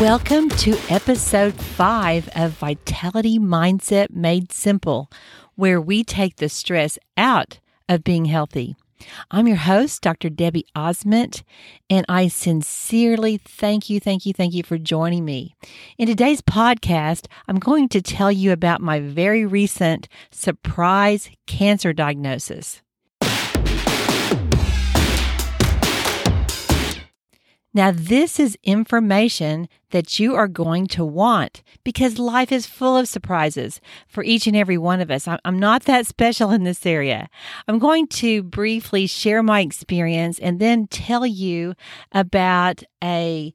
Welcome to episode five of Vitality Mindset Made Simple, where we take the stress out of being healthy. I'm your host, Dr. Debbie Osment, and I sincerely thank you, thank you, thank you for joining me. In today's podcast, I'm going to tell you about my very recent surprise cancer diagnosis. Now, this is information that you are going to want because life is full of surprises for each and every one of us. I'm not that special in this area. I'm going to briefly share my experience and then tell you about a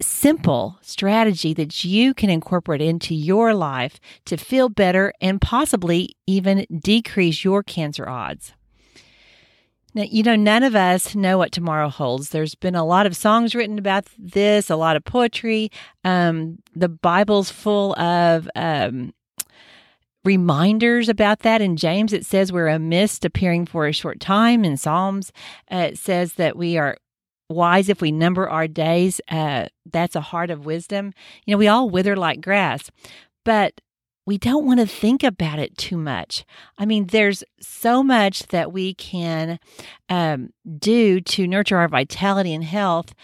simple strategy that you can incorporate into your life to feel better and possibly even decrease your cancer odds. Now, you know, none of us know what tomorrow holds. There's been a lot of songs written about this, a lot of poetry. Um, the Bible's full of um, reminders about that. In James, it says we're a mist appearing for a short time. In Psalms, uh, it says that we are wise if we number our days. Uh, that's a heart of wisdom. You know, we all wither like grass. But we don't want to think about it too much. I mean, there's so much that we can um, do to nurture our vitality and health.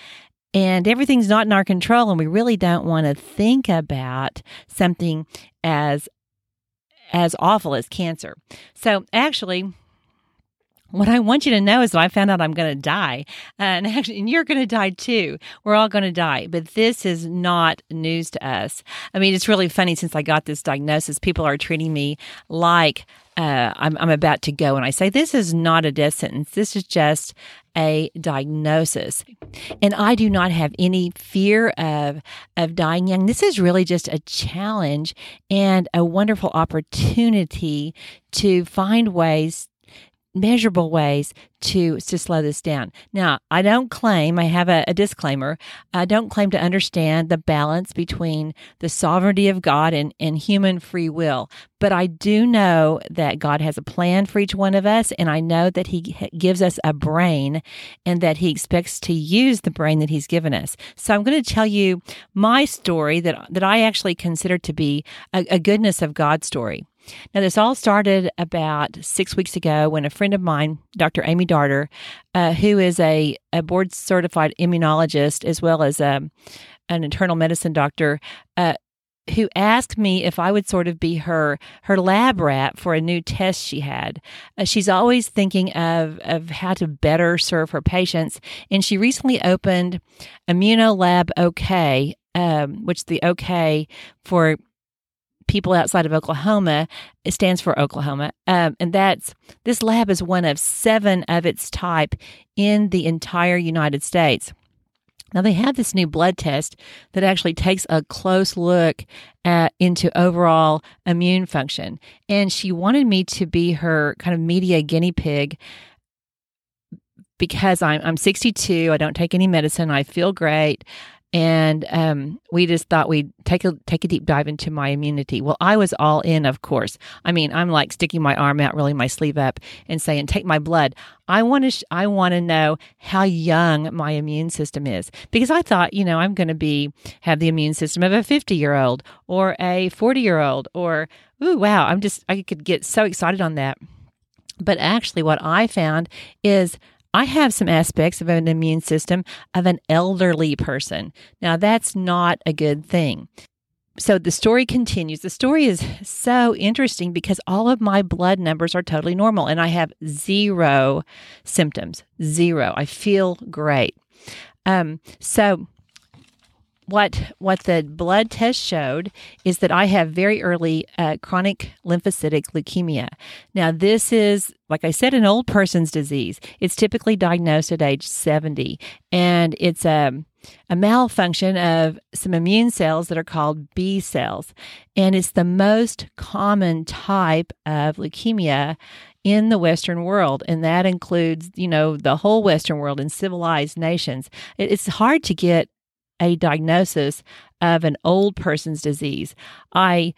And everything's not in our control, and we really don't want to think about something as as awful as cancer. So, actually, what I want you to know is that I found out I'm going to die. And actually, and you're going to die too. We're all going to die. But this is not news to us. I mean, it's really funny since I got this diagnosis, people are treating me like uh, I'm, I'm about to go. And I say, this is not a death sentence. This is just a diagnosis. And I do not have any fear of, of dying young. This is really just a challenge and a wonderful opportunity to find ways measurable ways to to slow this down. Now, I don't claim, I have a, a, disclaimer, I don't claim to understand the balance between the sovereignty of God and, and human free will, but I do know that God has a plan for each one of us, and I know that He gives us a brain and that He expects to use the brain that He's given us. So I'm going to tell you my story that, that I actually consider to be a, a goodness of God story. Now, this all started about six weeks ago when a friend of mine, Dr. Amy Darter, uh, who is a, a board certified immunologist as well as a, um, an internal medicine doctor, uh, who asked me if I would sort of be her her lab rat for a new test she had. Uh, she's always thinking of of how to better serve her patients, and she recently opened Immunolab OK, um, which the OK for people outside of Oklahoma. It stands for Oklahoma. Um, and that's this lab is one of seven of its type in the entire United States. Now, they have this new blood test that actually takes a close look at, into overall immune function. And she wanted me to be her kind of media guinea pig because I'm, I'm 62. I don't take any medicine. I feel great and um, we just thought we'd take a take a deep dive into my immunity. Well, I was all in, of course. I mean, I'm like sticking my arm out, rolling my sleeve up, and saying, "Take my blood." I want to sh- I want to know how young my immune system is because I thought, you know, I'm going to be have the immune system of a 50 year old or a 40 year old, or ooh, wow, I'm just I could get so excited on that. But actually, what I found is I have some aspects of an immune system of an elderly person. Now, that's not a good thing. So the story continues. The story is so interesting because all of my blood numbers are totally normal and I have zero symptoms. Zero. I feel great. Um, so what what the blood test showed is that I have very early uh, chronic lymphocytic leukemia. Now, this is like I said, an old person's disease. It's typically diagnosed at age seventy, and it's a a malfunction of some immune cells that are called B cells, and it's the most common type of leukemia in the Western world, and that includes, you know, the whole Western world and civilized nations. It's hard to get a diagnosis of an old person's disease. I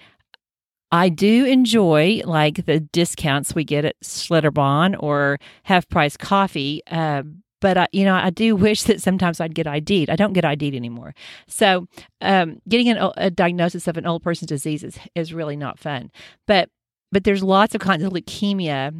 I do enjoy like the discounts we get at Schlitterbahn or half price coffee, uh, but uh, you know, I do wish that sometimes I'd get ID'd. I don't get ID'd anymore. So, um, getting an, a diagnosis of an old person's disease is, is really not fun. But but there's lots of kinds of leukemia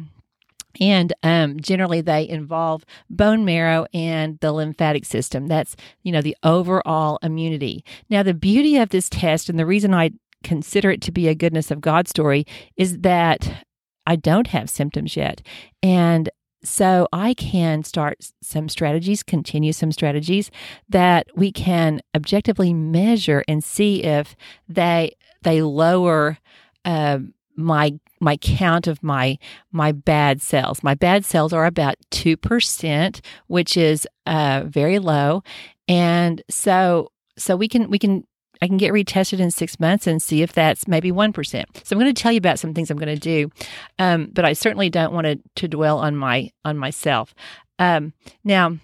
and um, generally they involve bone marrow and the lymphatic system. That's you know the overall immunity. Now the beauty of this test and the reason i consider it to be a goodness of god story is that i don't have symptoms yet. And so I can start some strategies, continue some strategies that we can objectively measure and see if they they lower uh, my my count of my my bad cells. My bad cells are about two percent, which is uh, very low, and so so we can we can I can get retested in six months and see if that's maybe 1%. So I'm going to tell you about some things I'm going to do, um, but I certainly don't want to, to dwell on my on myself. Um, now,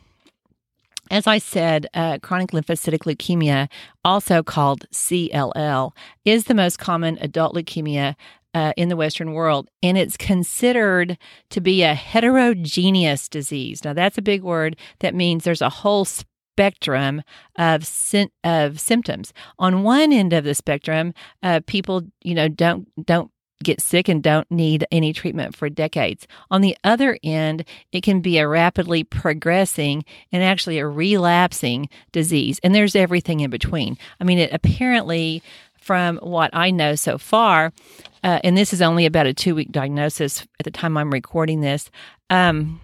as I said, uh, chronic lymphocytic leukemia, also called CLL, is the most common adult leukemia uh, in the Western world, and it's considered to be a heterogeneous disease. Now, that's a big word that means there's a whole spectrum of of symptoms. On one end of the spectrum, uh, people you know don't don't get sick and don't need any treatment for decades. On the other end, it can be a rapidly progressing and actually a relapsing disease. And there's everything in between. I mean, it apparently from what I know so far, uh, and this is only about a two week diagnosis at the time I'm recording this, um,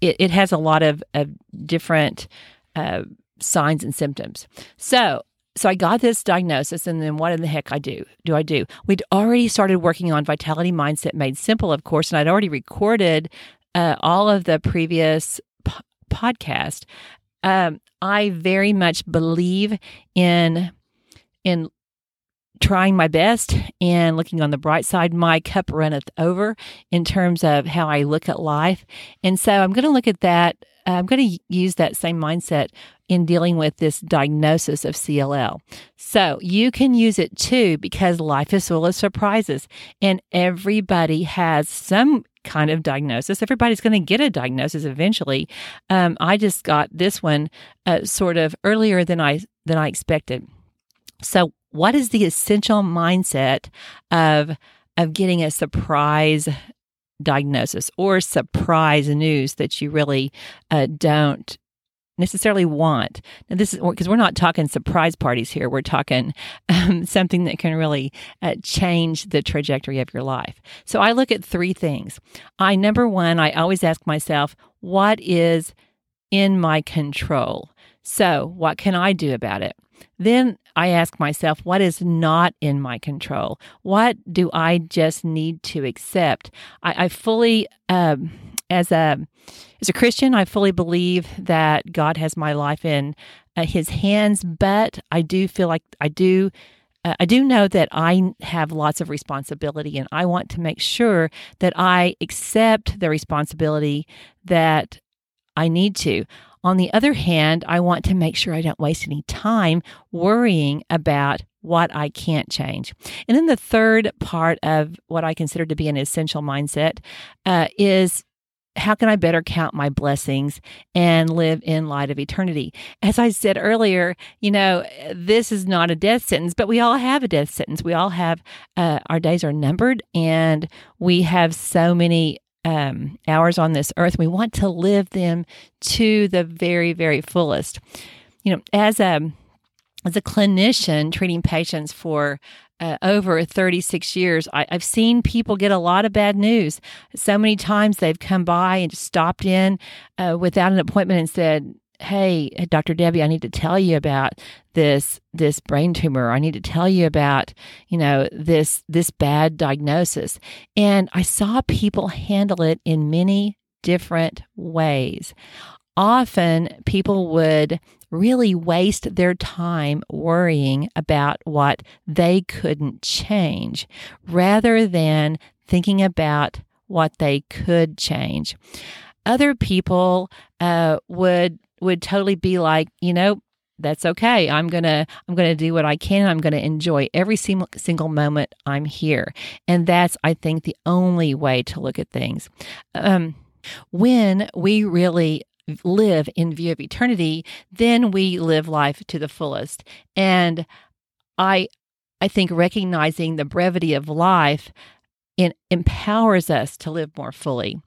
it, it, has a lot of, of different uh, signs and symptoms. So, so I got this diagnosis, and then what in the heck I do? Do I do? We'd already started working on Vitality Mindset Made Simple, of course, and I'd already recorded uh, all of the previous podcast. Um, I very much believe in in trying my best and looking on the bright side. My cup runneth over in terms of how I look at life. And so I'm going to look at that. Uh, I'm going to use that same mindset in dealing with this diagnosis of CLL. So you can use it too because life is full of surprises and everybody has some kind of diagnosis. Everybody's going to get a diagnosis eventually. Um, I just got this one uh, sort of earlier than I than I expected. So what is the essential mindset of of getting a surprise diagnosis or surprise news that you really uh, don't necessarily want. Now, this is because we're not talking surprise parties here. We're talking um, something that can really uh, change the trajectory of your life. So I look at three things. I, number one, I always ask myself, what is in my control? So, what can I do about it? Then I ask myself, what is not in my control? What do I just need to accept? I, I fully, um, as a as a Christian, I fully believe that God has my life in uh, His hands. But I do feel like I do. Uh, I do know that I have lots of responsibility, and I want to make sure that I accept the responsibility that I need to. On the other hand, I want to make sure I don't waste any time worrying about what I can't change. And then the third part of what I consider to be an essential mindset uh, is how can I better count my blessings and live in light of eternity? As I said earlier, you know, this is not a death sentence, but we all have a death sentence. We all have, uh, our days are numbered and we have so many um, hours on this earth. We want to live them to the very, very fullest. You know, as a as a clinician treating patients for uh, over 36 years, I, have seen people get a lot of bad news. So many times they've come by and stopped in uh, without an appointment and said, hey dr debbie i need to tell you about this this brain tumor. I need to tell you about you know this this bad diagnosis. And i saw people handle it in many different ways. Often people would really waste their time worrying about what they couldn't change rather than thinking about what they could change. Other people uh, would would totally be like, you know, that's okay. I'm going to I'm going to do what I can. I'm going to enjoy every single, single moment I'm here. And that's I think the only way to look at things. Um, when we really live in view of eternity, then we live life to the fullest. And I I think recognizing the brevity of life it empowers us to live more fully.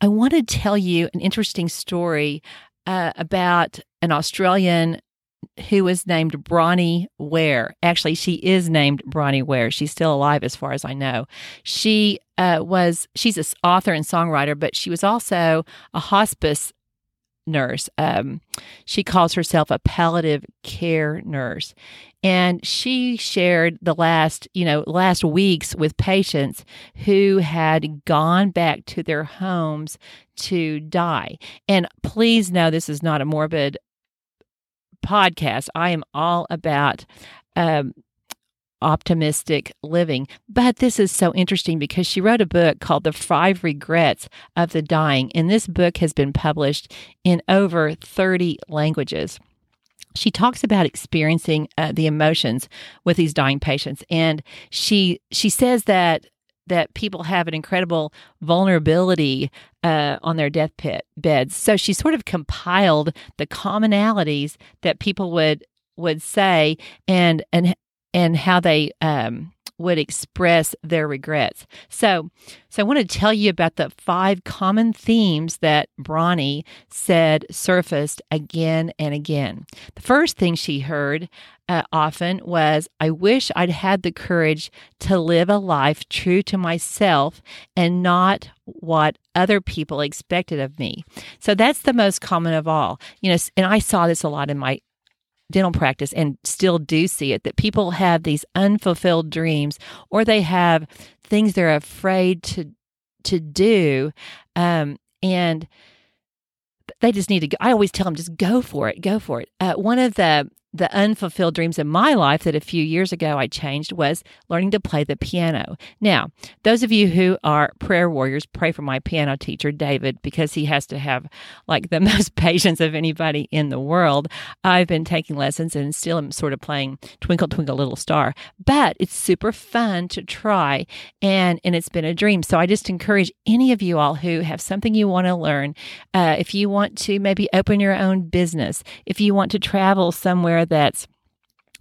I want to tell you an interesting story uh, about an Australian who was named Bronnie Ware. Actually, she is named Bronnie Ware. She's still alive, as far as I know. She uh, was she's an author and songwriter, but she was also a hospice nurse. Um, she calls herself a palliative care nurse. And she shared the last, you know, last weeks with patients who had gone back to their homes to die. And please know this is not a morbid podcast. I am all about um, optimistic living. But this is so interesting because she wrote a book called The Five Regrets of the Dying, and this book has been published in over 30 languages. She talks about experiencing uh, the emotions with these dying patients, and she she says that that people have an incredible vulnerability uh, on their death pit beds. So she sort of compiled the commonalities that people would would say and and and how they um, would express their regrets. So, so I want to tell you about the five common themes that Bronnie said surfaced again and again. The first thing she heard uh, often was, "I wish I'd had the courage to live a life true to myself and not what other people expected of me." So that's the most common of all. You know, and I saw this a lot in my dental practice and still do see it that people have these unfulfilled dreams or they have things they're afraid to to do um, and they just need to go. I always tell them just go for it, go for it. Uh, one of the the unfulfilled dreams in my life that a few years ago I changed was learning to play the piano. Now, those of you who are prayer warriors, pray for my piano teacher, David, because he has to have like the most patience of anybody in the world. I've been taking lessons and still am sort of playing Twinkle Twinkle Little Star, but it's super fun to try and, and it's been a dream. So I just encourage any of you all who have something you want to learn, uh, if you want to maybe open your own business, if you want to travel somewhere that's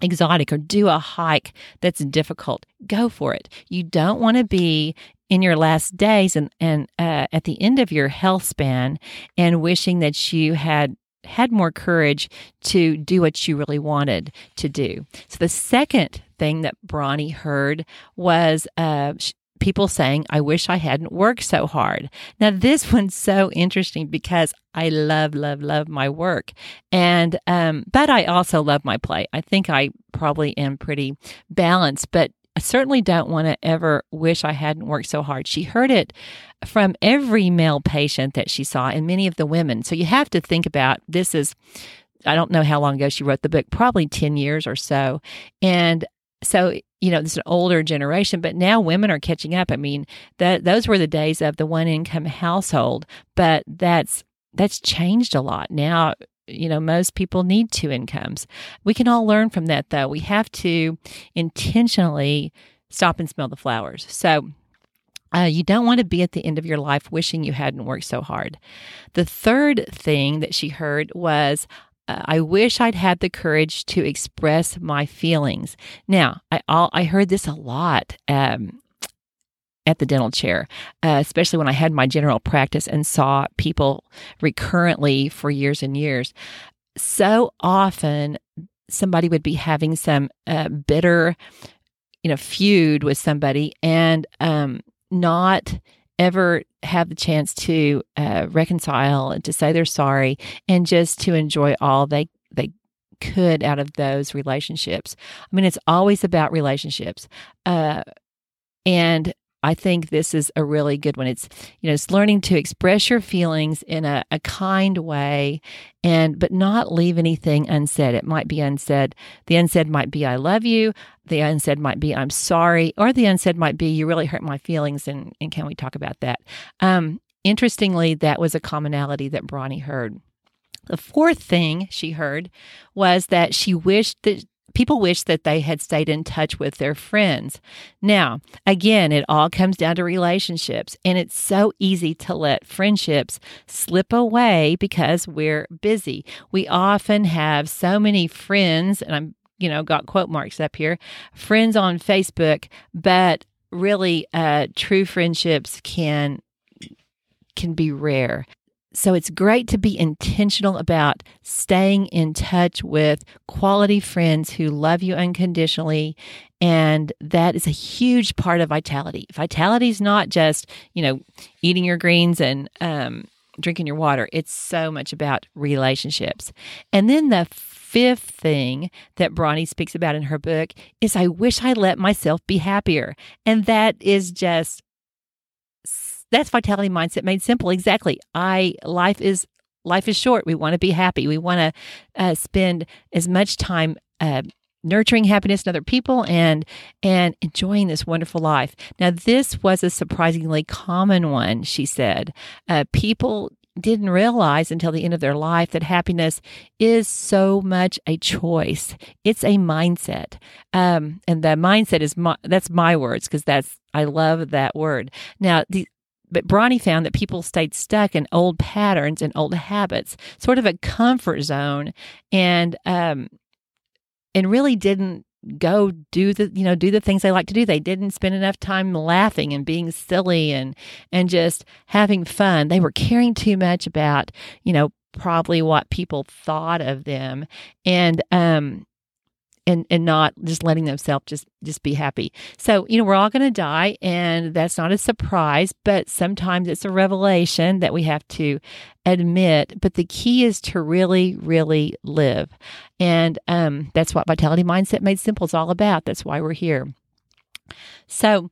exotic or do a hike that's difficult, go for it. You don't want to be in your last days and, and uh, at the end of your health span and wishing that you had had more courage to do what you really wanted to do. So the second thing that Bronnie heard was uh, people saying, I wish I hadn't worked so hard. Now, this one's so interesting because I love, love, love my work. And, um, but I also love my play. I think I probably am pretty balanced, but I certainly don't want to ever wish I hadn't worked so hard. She heard it from every male patient that she saw and many of the women. So you have to think about this is I don't know how long ago she wrote the book, probably 10 years or so. And so you know, it's an older generation, but now women are catching up. I mean, that those were the days of the one income household, but that's that's changed a lot. Now, you know, most people need two incomes. We can all learn from that though. We have to intentionally stop and smell the flowers. So, uh, you don't want to be at the end of your life wishing you hadn't worked so hard. The third thing that she heard was, I wish I'd had the courage to express my feelings. Now, I all, I heard this a lot um, at the dental chair, uh, especially when I had my general practice and saw people recurrently for years and years. So often, somebody would be having some uh, bitter, you know, feud with somebody and um, not ever have the chance to uh, reconcile and to say they're sorry and just to enjoy all they they could out of those relationships. I mean, it's always about relationships, uh, and I think this is a really good one. It's you know, it's learning to express your feelings in a, a kind way and but not leave anything unsaid. It might be unsaid. The unsaid might be I love you. The unsaid might be I'm sorry. Or the unsaid might be you really hurt my feelings and, and can we talk about that? Um, interestingly, that was a commonality that Bronnie heard. The fourth thing she heard was that she wished that people wish that they had stayed in touch with their friends. Now, again, it all comes down to relationships, and it's so easy to let friendships slip away because we're busy. We often have so many friends, and I'm, you know, got quote marks up here, friends on Facebook, but really uh, true friendships can can be rare. So it's great to be intentional about staying in touch with quality friends who love you unconditionally. And that is a huge part of vitality. Vitality is not just, you know, eating your greens and um, drinking your water, it's so much about relationships. And then the fifth thing that Bronnie speaks about in her book is I wish I let myself be happier. And that is just that's vitality mindset made simple. Exactly. I life is life is short. We want to be happy. We want to uh, spend as much time uh, nurturing happiness in other people and and enjoying this wonderful life. Now, this was a surprisingly common one. She said, uh, people didn't realize until the end of their life that happiness is so much a choice. It's a mindset, um, and the mindset is my that's my words because that's I love that word. Now, the but Bronnie found that people stayed stuck in old patterns and old habits, sort of a comfort zone, and um, and really didn't go do the you know do the things they like to do. They didn't spend enough time laughing and being silly and and just having fun. They were caring too much about you know probably what people thought of them, and um, and and not just letting themselves just just be happy. So, you know, we're all going to die and that's not a surprise, but sometimes it's a revelation that we have to admit, but the key is to really really live. And um that's what vitality mindset made simple is all about. That's why we're here. So,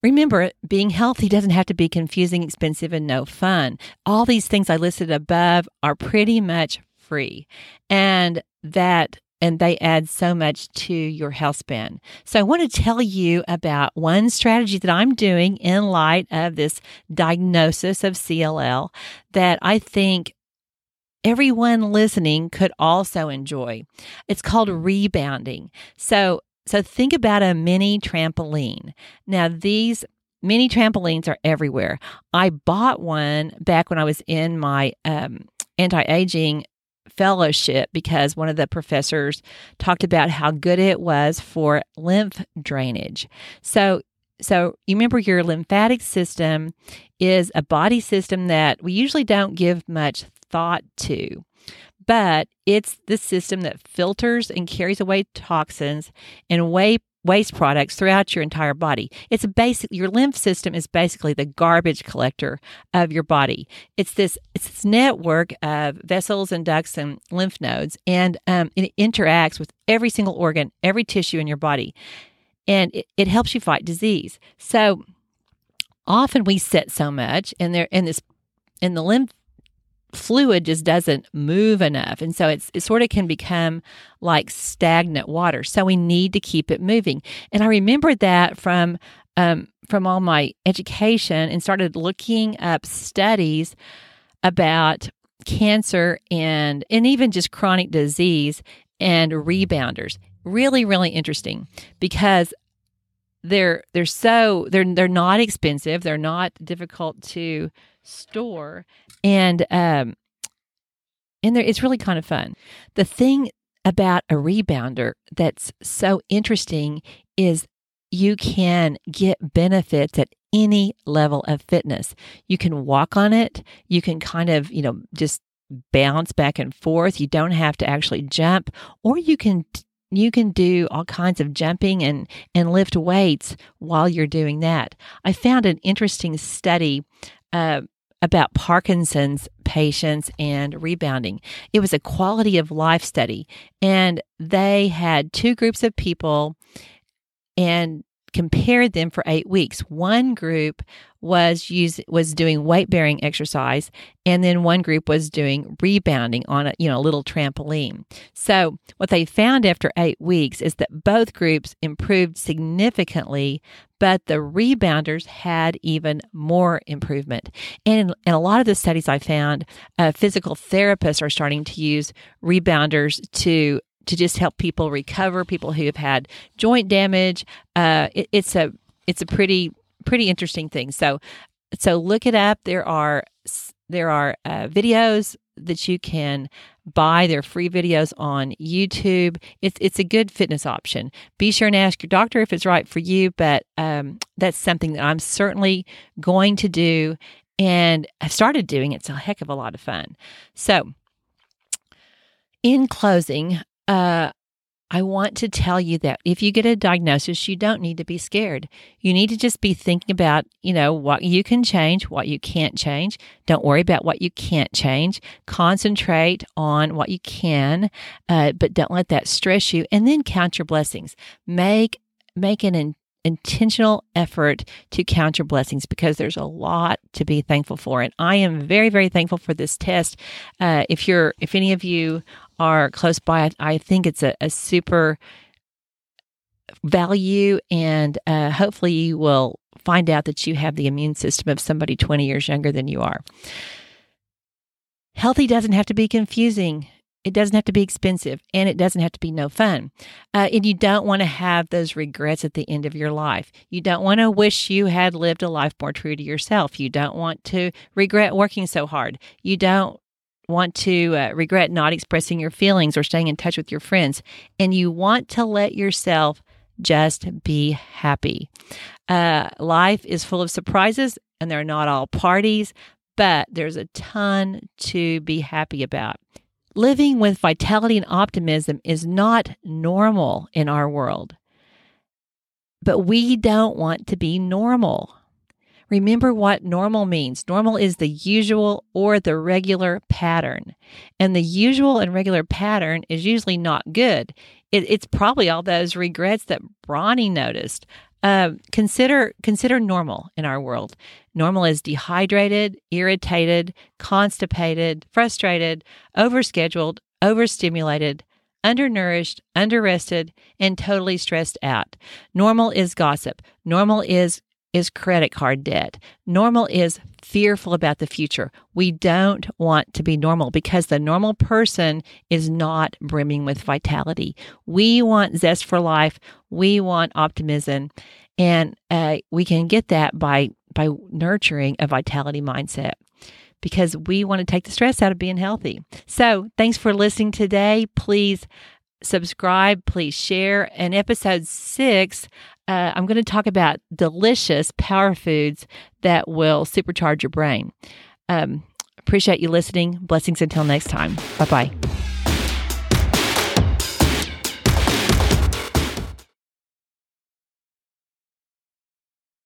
Remember, being healthy doesn't have to be confusing, expensive, and no fun. All these things I listed above are pretty much free. And that and they add so much to your health span. So, I want to tell you about one strategy that I'm doing in light of this diagnosis of CLL that I think everyone listening could also enjoy. It's called rebounding. So, so think about a mini trampoline. Now, these mini trampolines are everywhere. I bought one back when I was in my um, anti aging fellowship because one of the professors talked about how good it was for lymph drainage. So so you remember your lymphatic system is a body system that we usually don't give much thought to. But it's the system that filters and carries away toxins and way waste products throughout your entire body. It's basic your lymph system is basically the garbage collector of your body. It's this it's this network of vessels and ducts and lymph nodes, and um, it interacts with every single organ, every tissue in your body, and it, it helps you fight disease. So often we sit so much, and there in this in the lymph fluid just doesn't move enough. And so it's, it sort of can become like stagnant water. So we need to keep it moving. And I remembered that from, um, from all my education and started looking up studies about cancer and, and even just chronic disease and rebounders. Really, really interesting because they're they're so they're they're not expensive. They're not difficult to store. And um and there it's really kind of fun. The thing about a rebounder that's so interesting is you can get benefits at any level of fitness. You can walk on it. You can kind of you know just bounce back and forth. You don't have to actually jump. Or you can you can do all kinds of jumping and and lift weights while you're doing that i found an interesting study uh, about Parkinson's patients and rebounding. It was a quality of life study, and they had two groups of people and compared them for eight weeks. One group was use, was doing weight bearing exercise, and then one group was doing rebounding on a you know a little trampoline. So what they found after eight weeks is that both groups improved significantly, but the rebounders had even more improvement. And in, a lot of the studies I found, uh, physical therapists are starting to use rebounders to to just help people recover, people who have had joint damage. Uh, it, it's a it's a pretty pretty interesting thing. So so look it up. There are there are uh, videos that you can buy. They're free videos on YouTube. It's it's a good fitness option. Be sure and ask your doctor if it's right for you. But um, that's something that I'm certainly going to do, and I've started doing. It's a heck of a lot of fun. So, in closing, uh, I want to tell you that if you get a diagnosis, you don't need to be scared. You need to just be thinking about, you know, what you can change, what you can't change. Don't worry about what you can't change. Concentrate on what you can, uh, but don't let that stress you. And then count your blessings. Make make an in, intentional effort to count your blessings because there's a lot to be thankful for. And I am very, very thankful for this test. Uh, if you're, if any of you are close by, I, think it's a, a super value, and uh, hopefully you will find out that you have the immune system of somebody 20 years younger than you are. Healthy doesn't have to be confusing. It doesn't have to be expensive and it doesn't have to be no fun. Uh, and you don't want to have those regrets at the end of your life. You don't want to wish you had lived a life more true to yourself. You don't want to regret working so hard. You don't want to uh, regret not expressing your feelings or staying in touch with your friends, and you want to let yourself just be happy. Uh, life is full of surprises, and they're not all parties, but there's a ton to be happy about. Living with vitality and optimism is not normal in our world, but we don't want to be normal. Remember what normal means. Normal is the usual or the regular pattern. And the usual and regular pattern is usually not good. It, it's probably all those regrets that Bronnie noticed. Uh, consider consider normal in our world. Normal is dehydrated, irritated, constipated, frustrated, overscheduled, overstimulated, undernourished, underrested, and totally stressed out. Normal is gossip. Normal is is credit card debt. Normal is fearful about the future. We don't want to be normal because the normal person is not brimming with vitality. We want zest for life. We want optimism. And uh, we can get that by by nurturing a vitality mindset because we want to take the stress out of being healthy. So, thanks for listening today. Please subscribe, please share. In episode six, uh, I'm going to talk about delicious power foods that will supercharge your brain. Um, appreciate you listening. Blessings until next time. Bye bye.